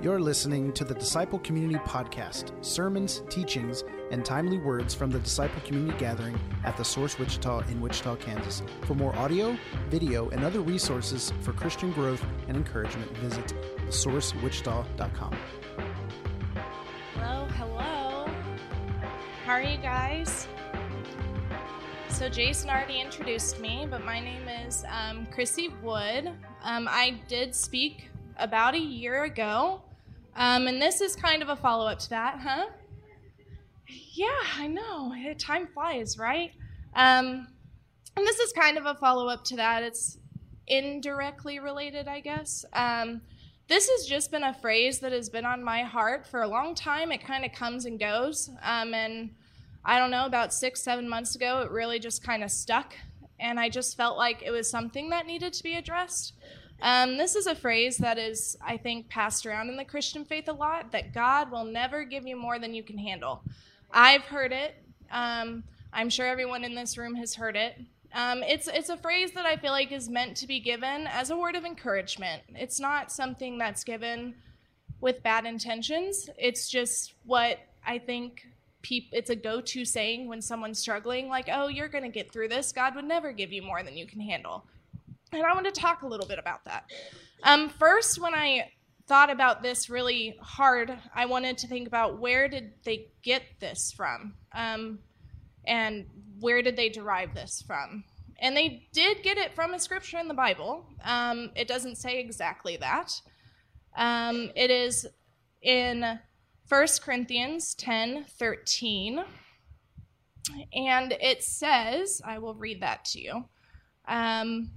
You're listening to the Disciple Community Podcast sermons, teachings, and timely words from the Disciple Community Gathering at the Source Wichita in Wichita, Kansas. For more audio, video, and other resources for Christian growth and encouragement, visit thesourcewichita.com. Hello, hello. How are you guys? So, Jason already introduced me, but my name is um, Chrissy Wood. Um, I did speak about a year ago, um, and this is kind of a follow up to that, huh? Yeah, I know. Time flies, right? Um, and this is kind of a follow up to that. It's indirectly related, I guess. Um, this has just been a phrase that has been on my heart for a long time. It kind of comes and goes. Um, and I don't know, about six, seven months ago, it really just kind of stuck. And I just felt like it was something that needed to be addressed. Um, this is a phrase that is, I think, passed around in the Christian faith a lot that God will never give you more than you can handle. I've heard it. Um, I'm sure everyone in this room has heard it. Um, it's, it's a phrase that I feel like is meant to be given as a word of encouragement. It's not something that's given with bad intentions. It's just what I think it's a go-to saying when someone's struggling like oh you're going to get through this god would never give you more than you can handle and i want to talk a little bit about that. Um, first when i thought about this really hard i wanted to think about where did they get this from? Um, and where did they derive this from? And they did get it from a scripture in the bible. Um, it doesn't say exactly that. Um, it is in 1 Corinthians 10 13. And it says, I will read that to you. Um,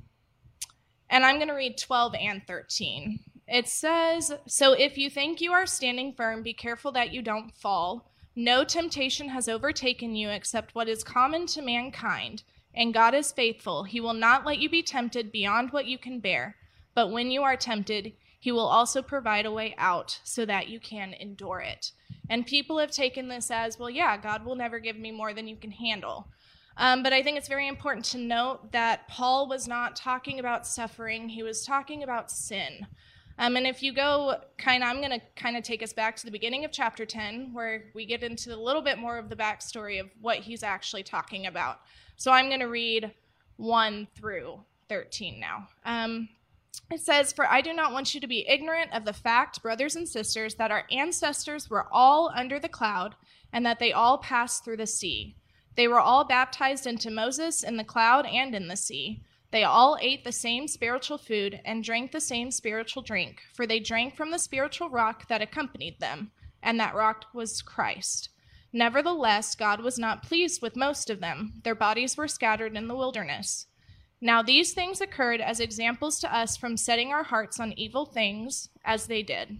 and I'm going to read 12 and 13. It says, So if you think you are standing firm, be careful that you don't fall. No temptation has overtaken you except what is common to mankind. And God is faithful. He will not let you be tempted beyond what you can bear. But when you are tempted, he will also provide a way out so that you can endure it. And people have taken this as, well, yeah, God will never give me more than you can handle. Um, but I think it's very important to note that Paul was not talking about suffering, he was talking about sin. Um, and if you go kind of, I'm going to kind of take us back to the beginning of chapter 10, where we get into a little bit more of the backstory of what he's actually talking about. So I'm going to read 1 through 13 now. Um, it says, For I do not want you to be ignorant of the fact, brothers and sisters, that our ancestors were all under the cloud, and that they all passed through the sea. They were all baptized into Moses in the cloud and in the sea. They all ate the same spiritual food and drank the same spiritual drink, for they drank from the spiritual rock that accompanied them, and that rock was Christ. Nevertheless, God was not pleased with most of them. Their bodies were scattered in the wilderness. Now these things occurred as examples to us from setting our hearts on evil things, as they did.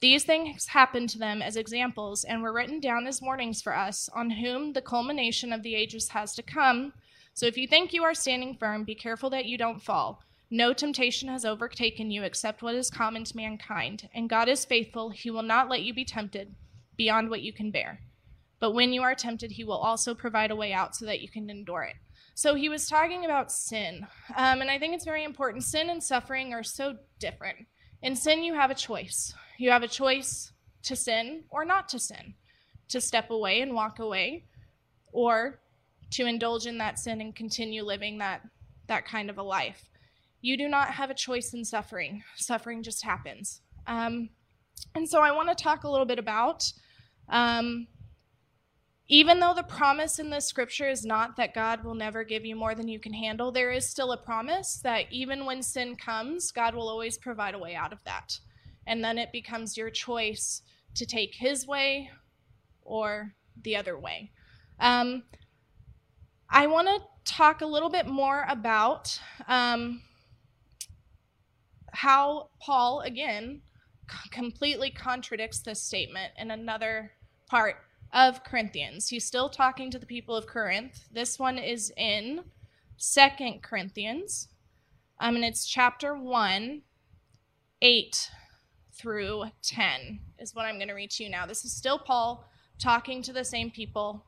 These things happened to them as examples and were written down as warnings for us, on whom the culmination of the ages has to come. So if you think you are standing firm, be careful that you don't fall. No temptation has overtaken you except what is common to mankind, and God is faithful. He will not let you be tempted beyond what you can bear. But when you are tempted, He will also provide a way out so that you can endure it. So he was talking about sin. Um, and I think it's very important. Sin and suffering are so different. In sin, you have a choice. You have a choice to sin or not to sin, to step away and walk away, or to indulge in that sin and continue living that, that kind of a life. You do not have a choice in suffering. Suffering just happens. Um, and so I want to talk a little bit about um, even though the promise in the scripture is not that God will never give you more than you can handle, there is still a promise that even when sin comes, God will always provide a way out of that. And then it becomes your choice to take his way or the other way. Um, I want to talk a little bit more about um, how Paul, again, c- completely contradicts this statement in another part of Corinthians. He's still talking to the people of Corinth. This one is in Second Corinthians, um, and it's chapter 1, 8 through 10 is what I'm going to read to you now. This is still Paul talking to the same people,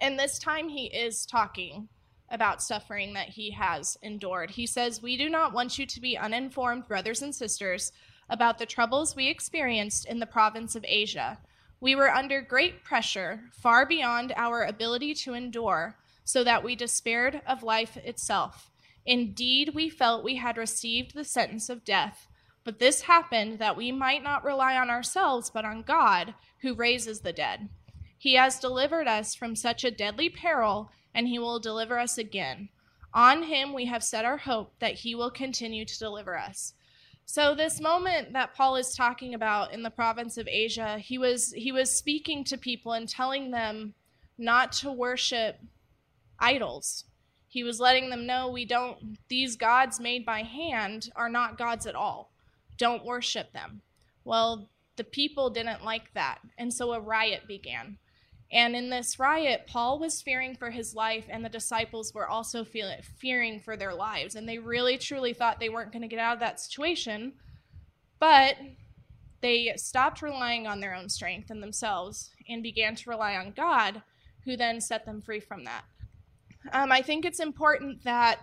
and this time he is talking about suffering that he has endured. He says, We do not want you to be uninformed, brothers and sisters, about the troubles we experienced in the province of Asia. We were under great pressure, far beyond our ability to endure, so that we despaired of life itself. Indeed, we felt we had received the sentence of death. But this happened that we might not rely on ourselves, but on God, who raises the dead. He has delivered us from such a deadly peril and he will deliver us again. On him we have set our hope that he will continue to deliver us. So this moment that Paul is talking about in the province of Asia, he was he was speaking to people and telling them not to worship idols. He was letting them know we don't these gods made by hand are not gods at all. Don't worship them. Well, the people didn't like that, and so a riot began. And in this riot, Paul was fearing for his life, and the disciples were also fearing for their lives. And they really, truly thought they weren't going to get out of that situation. But they stopped relying on their own strength and themselves and began to rely on God, who then set them free from that. Um, I think it's important that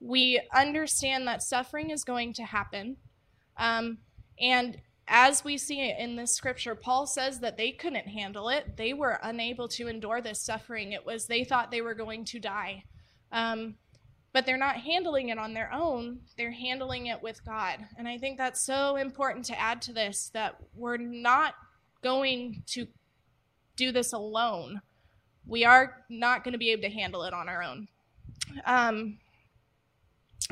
we understand that suffering is going to happen. Um, and as we see in this scripture, Paul says that they couldn't handle it. They were unable to endure this suffering. It was they thought they were going to die. Um, but they're not handling it on their own, they're handling it with God. And I think that's so important to add to this that we're not going to do this alone. We are not going to be able to handle it on our own. Um,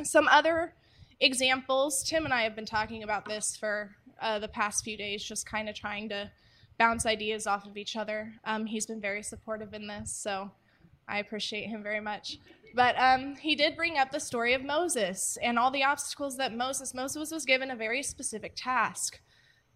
some other examples, Tim and I have been talking about this for uh, the past few days, just kind of trying to bounce ideas off of each other. Um, he's been very supportive in this, so I appreciate him very much. But um, he did bring up the story of Moses and all the obstacles that Moses, Moses was given a very specific task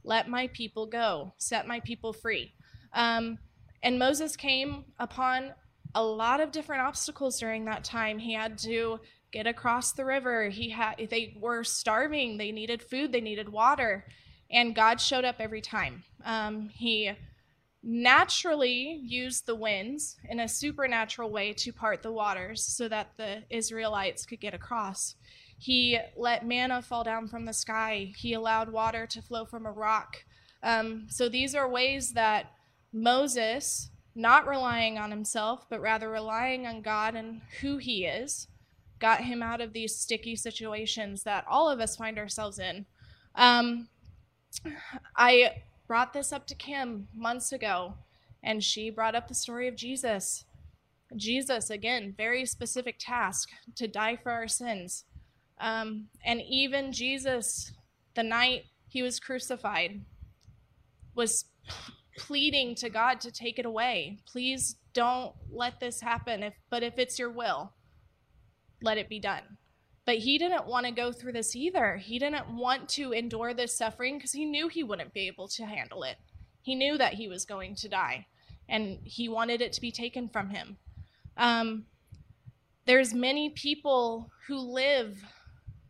let my people go, set my people free. Um, and Moses came upon a lot of different obstacles during that time. He had to get across the river. He had they were starving. They needed food. They needed water and God showed up every time. Um, he naturally used the winds in a supernatural way to part the waters so that the Israelites could get across. He let manna fall down from the sky, he allowed water to flow from a rock. Um, so these are ways that Moses, not relying on himself, but rather relying on God and who he is, got him out of these sticky situations that all of us find ourselves in. Um, I brought this up to Kim months ago, and she brought up the story of Jesus. Jesus, again, very specific task to die for our sins. Um, and even Jesus, the night he was crucified, was pleading to God to take it away. Please don't let this happen. If, but if it's your will, let it be done. But he didn't want to go through this either. He didn't want to endure this suffering because he knew he wouldn't be able to handle it. He knew that he was going to die, and he wanted it to be taken from him. Um, there's many people who live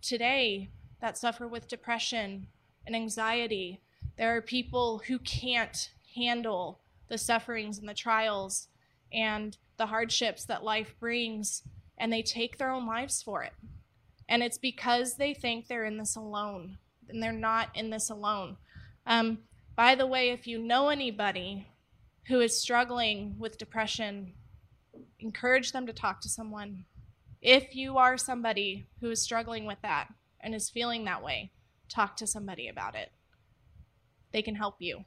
today that suffer with depression and anxiety. There are people who can't handle the sufferings and the trials and the hardships that life brings, and they take their own lives for it. And it's because they think they're in this alone, and they're not in this alone. Um, by the way, if you know anybody who is struggling with depression, encourage them to talk to someone. If you are somebody who is struggling with that and is feeling that way, talk to somebody about it. They can help you.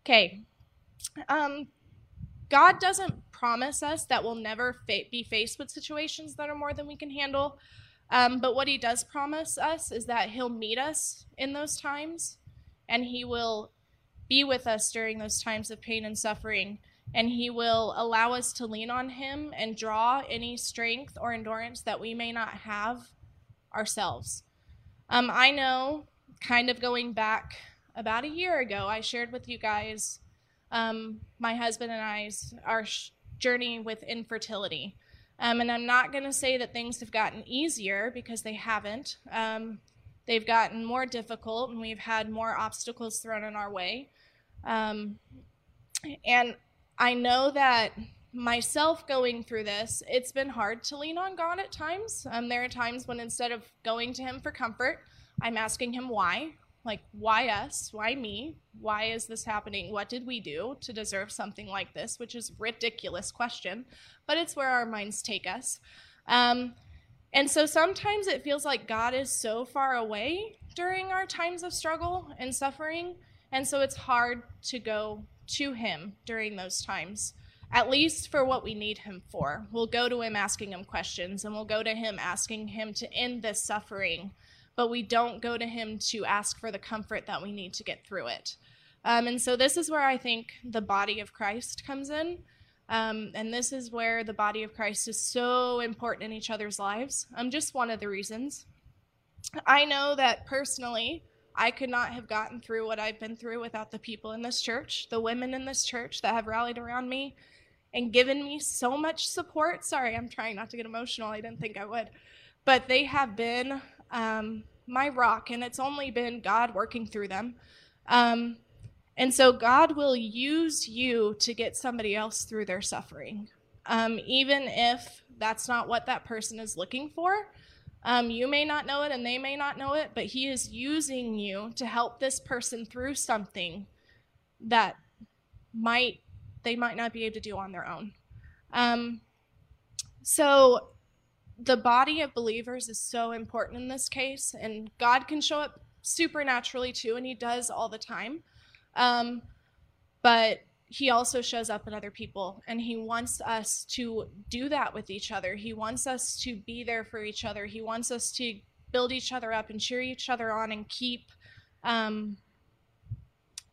Okay. Um, God doesn't promise us that we'll never fa- be faced with situations that are more than we can handle, um, but what he does promise us is that he'll meet us in those times and he will be with us during those times of pain and suffering. And he will allow us to lean on him and draw any strength or endurance that we may not have ourselves. Um, I know, kind of going back about a year ago, I shared with you guys um, my husband and I's our sh- journey with infertility. Um, and I'm not going to say that things have gotten easier because they haven't. Um, they've gotten more difficult, and we've had more obstacles thrown in our way. Um, and I know that myself going through this, it's been hard to lean on God at times. Um, there are times when instead of going to Him for comfort, I'm asking Him why. Like, why us? Why me? Why is this happening? What did we do to deserve something like this? Which is ridiculous question, but it's where our minds take us. Um, and so sometimes it feels like God is so far away during our times of struggle and suffering, and so it's hard to go to Him during those times at least for what we need him for. We'll go to him asking him questions and we'll go to him asking him to end this suffering, but we don't go to him to ask for the comfort that we need to get through it. Um, and so this is where I think the body of Christ comes in. Um, and this is where the body of Christ is so important in each other's lives. I'm um, just one of the reasons. I know that personally, I could not have gotten through what I've been through without the people in this church, the women in this church that have rallied around me, and given me so much support. Sorry, I'm trying not to get emotional. I didn't think I would. But they have been um, my rock, and it's only been God working through them. Um, and so God will use you to get somebody else through their suffering, um, even if that's not what that person is looking for. Um, you may not know it and they may not know it, but He is using you to help this person through something that might they might not be able to do on their own. Um, so the body of believers is so important in this case, and God can show up supernaturally too, and He does all the time. Um, but He also shows up in other people, and He wants us to do that with each other. He wants us to be there for each other. He wants us to build each other up and cheer each other on and keep um,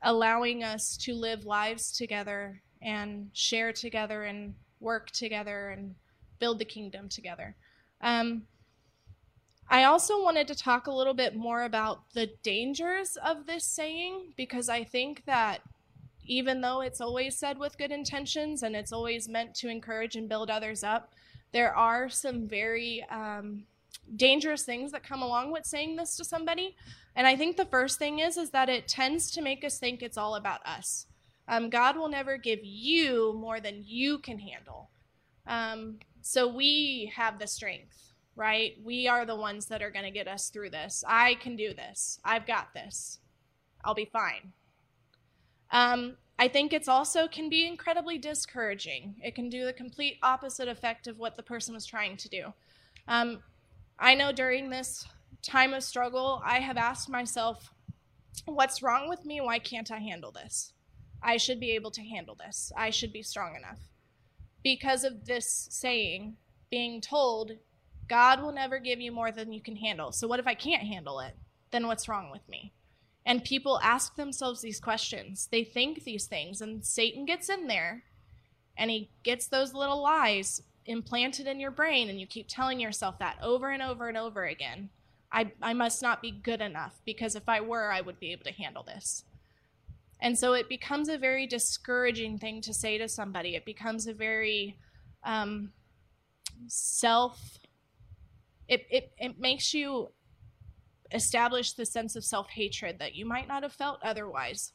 allowing us to live lives together and share together and work together and build the kingdom together. Um, I also wanted to talk a little bit more about the dangers of this saying because I think that even though it's always said with good intentions and it's always meant to encourage and build others up, there are some very um, dangerous things that come along with saying this to somebody. And I think the first thing is is that it tends to make us think it's all about us. Um, God will never give you more than you can handle. Um, so we have the strength, right? We are the ones that are going to get us through this. I can do this. I've got this. I'll be fine. Um, I think it's also can be incredibly discouraging. It can do the complete opposite effect of what the person was trying to do. Um, I know during this time of struggle, I have asked myself, what's wrong with me? Why can't I handle this? I should be able to handle this. I should be strong enough. Because of this saying, being told, God will never give you more than you can handle. So, what if I can't handle it? Then what's wrong with me? And people ask themselves these questions. They think these things, and Satan gets in there and he gets those little lies implanted in your brain, and you keep telling yourself that over and over and over again. I, I must not be good enough because if I were, I would be able to handle this. And so it becomes a very discouraging thing to say to somebody. It becomes a very um, self, it, it, it makes you establish the sense of self hatred that you might not have felt otherwise.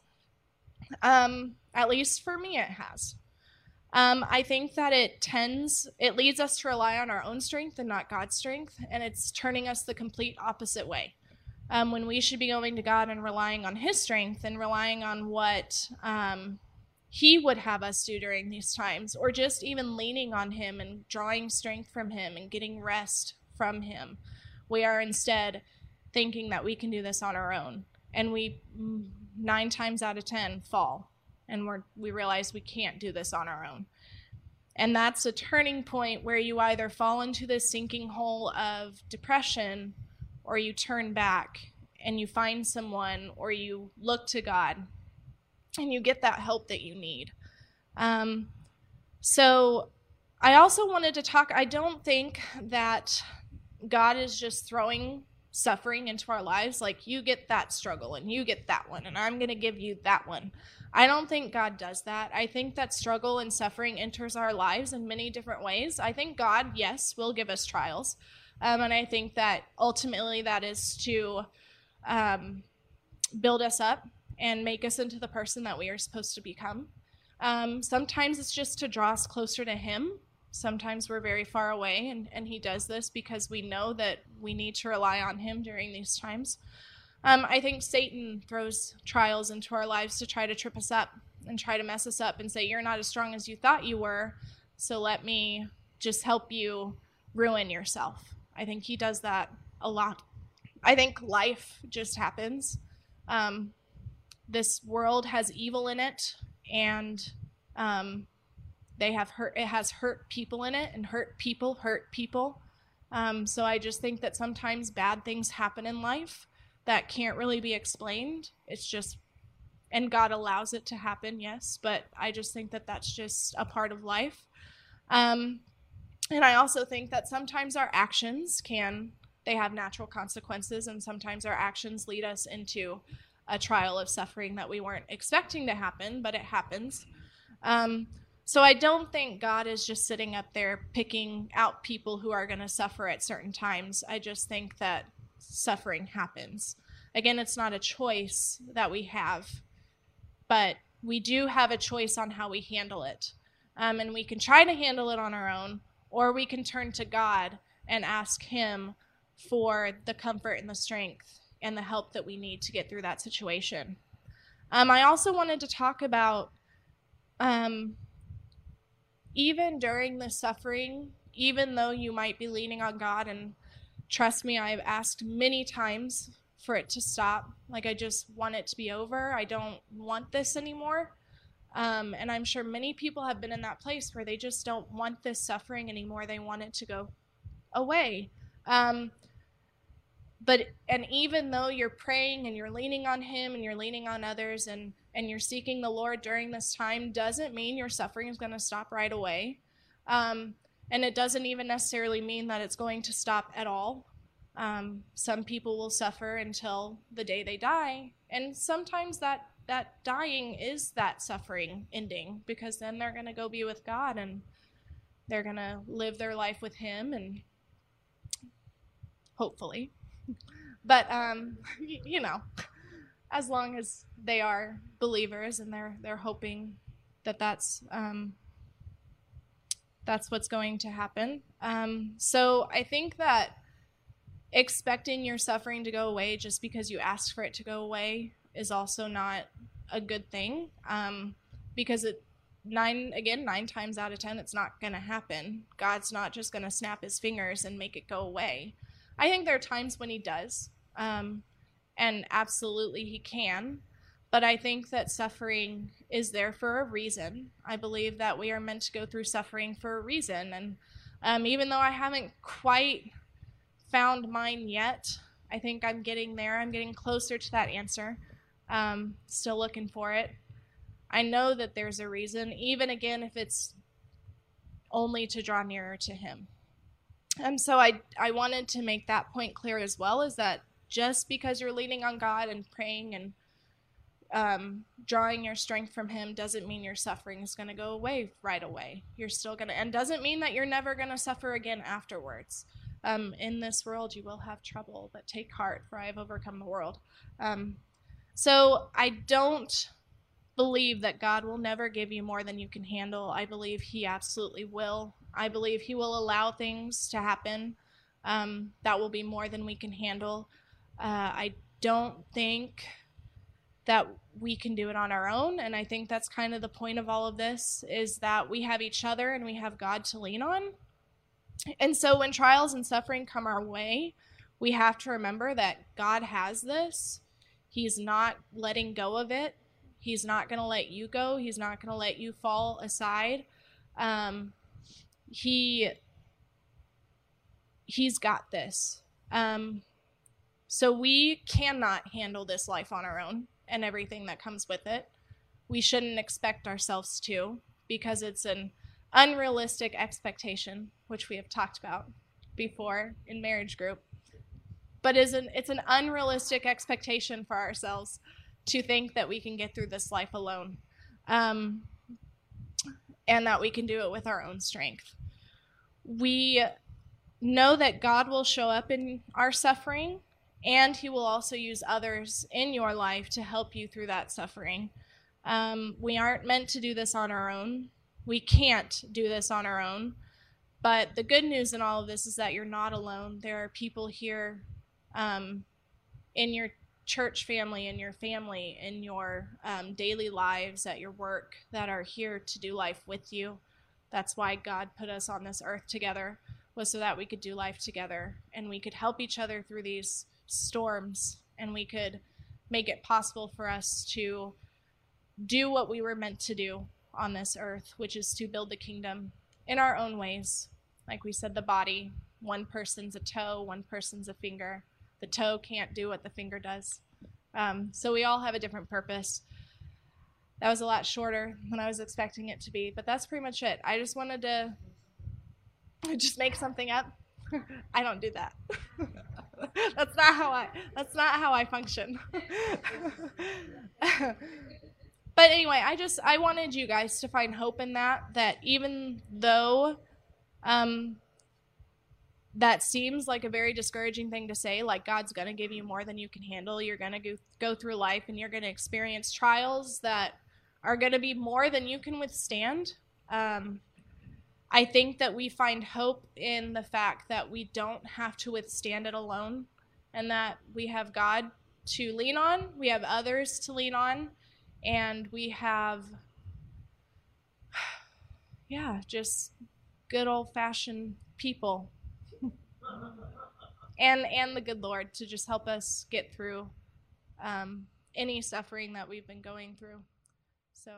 Um, at least for me, it has. Um, I think that it tends, it leads us to rely on our own strength and not God's strength, and it's turning us the complete opposite way um, when we should be going to God and relying on His strength and relying on what um, He would have us do during these times, or just even leaning on Him and drawing strength from Him and getting rest from Him. We are instead thinking that we can do this on our own, and we nine times out of ten fall, and we we realize we can't do this on our own. And that's a turning point where you either fall into this sinking hole of depression or you turn back and you find someone or you look to God and you get that help that you need. Um, so I also wanted to talk, I don't think that God is just throwing suffering into our lives like you get that struggle and you get that one and I'm going to give you that one. I don't think God does that. I think that struggle and suffering enters our lives in many different ways. I think God, yes, will give us trials. Um, and I think that ultimately that is to um, build us up and make us into the person that we are supposed to become. Um, sometimes it's just to draw us closer to Him. Sometimes we're very far away, and, and He does this because we know that we need to rely on Him during these times. Um, I think Satan throws trials into our lives to try to trip us up and try to mess us up and say, You're not as strong as you thought you were, so let me just help you ruin yourself. I think he does that a lot. I think life just happens. Um, this world has evil in it, and um, they have hurt. It has hurt people in it, and hurt people hurt people. Um, so I just think that sometimes bad things happen in life that can't really be explained. It's just, and God allows it to happen, yes, but I just think that that's just a part of life. Um, and I also think that sometimes our actions can, they have natural consequences, and sometimes our actions lead us into a trial of suffering that we weren't expecting to happen, but it happens. Um, so I don't think God is just sitting up there picking out people who are going to suffer at certain times. I just think that suffering happens. Again, it's not a choice that we have, but we do have a choice on how we handle it. Um, and we can try to handle it on our own, or we can turn to God and ask Him for the comfort and the strength and the help that we need to get through that situation. Um, I also wanted to talk about um, even during the suffering, even though you might be leaning on God and Trust me, I've asked many times for it to stop. Like, I just want it to be over. I don't want this anymore. Um, and I'm sure many people have been in that place where they just don't want this suffering anymore. They want it to go away. Um, but and even though you're praying and you're leaning on him and you're leaning on others and and you're seeking the lord during this time doesn't mean your suffering is going to stop right away um, and it doesn't even necessarily mean that it's going to stop at all. Um, some people will suffer until the day they die, and sometimes that that dying is that suffering ending because then they're going to go be with God and they're going to live their life with Him and hopefully, but um, you know, as long as they are believers and they're they're hoping that that's um, that's what's going to happen. Um, so I think that expecting your suffering to go away just because you ask for it to go away is also not a good thing um, because it nine again nine times out of ten it's not going to happen god's not just going to snap his fingers and make it go away i think there are times when he does um, and absolutely he can but I think that suffering is there for a reason. I believe that we are meant to go through suffering for a reason. And um, even though I haven't quite found mine yet, I think I'm getting there. I'm getting closer to that answer. Um, still looking for it. I know that there's a reason, even again, if it's only to draw nearer to Him. And so I, I wanted to make that point clear as well is that just because you're leaning on God and praying and um, drawing your strength from him doesn't mean your suffering is going to go away right away. You're still going to, and doesn't mean that you're never going to suffer again afterwards. Um, in this world, you will have trouble, but take heart, for I have overcome the world. Um, so I don't believe that God will never give you more than you can handle. I believe He absolutely will. I believe He will allow things to happen um, that will be more than we can handle. Uh, I don't think that we can do it on our own and i think that's kind of the point of all of this is that we have each other and we have god to lean on and so when trials and suffering come our way we have to remember that god has this he's not letting go of it he's not going to let you go he's not going to let you fall aside um, he he's got this um, so we cannot handle this life on our own and everything that comes with it. We shouldn't expect ourselves to because it's an unrealistic expectation, which we have talked about before in marriage group. But is an it's an unrealistic expectation for ourselves to think that we can get through this life alone um, and that we can do it with our own strength. We know that God will show up in our suffering and He will also use others in your life to help you through that suffering. Um, we aren't meant to do this on our own. We can't do this on our own. But the good news in all of this is that you're not alone. There are people here um, in your church family, in your family, in your um, daily lives, at your work that are here to do life with you. That's why God put us on this earth together, was so that we could do life together and we could help each other through these storms and we could make it possible for us to do what we were meant to do on this earth, which is to build the kingdom in our own ways. Like we said, the body, one person's a toe, one person's a finger. The toe can't do what the finger does. Um, so we all have a different purpose. That was a lot shorter than I was expecting it to be, but that's pretty much it. I just wanted to just make something up. I don't do that. that's not how I that's not how I function. but anyway, I just I wanted you guys to find hope in that that even though um that seems like a very discouraging thing to say like god's going to give you more than you can handle. You're going to go, go through life and you're going to experience trials that are going to be more than you can withstand. Um, i think that we find hope in the fact that we don't have to withstand it alone and that we have god to lean on we have others to lean on and we have yeah just good old fashioned people and and the good Lord to just help us get through um, any suffering that we've been going through. So.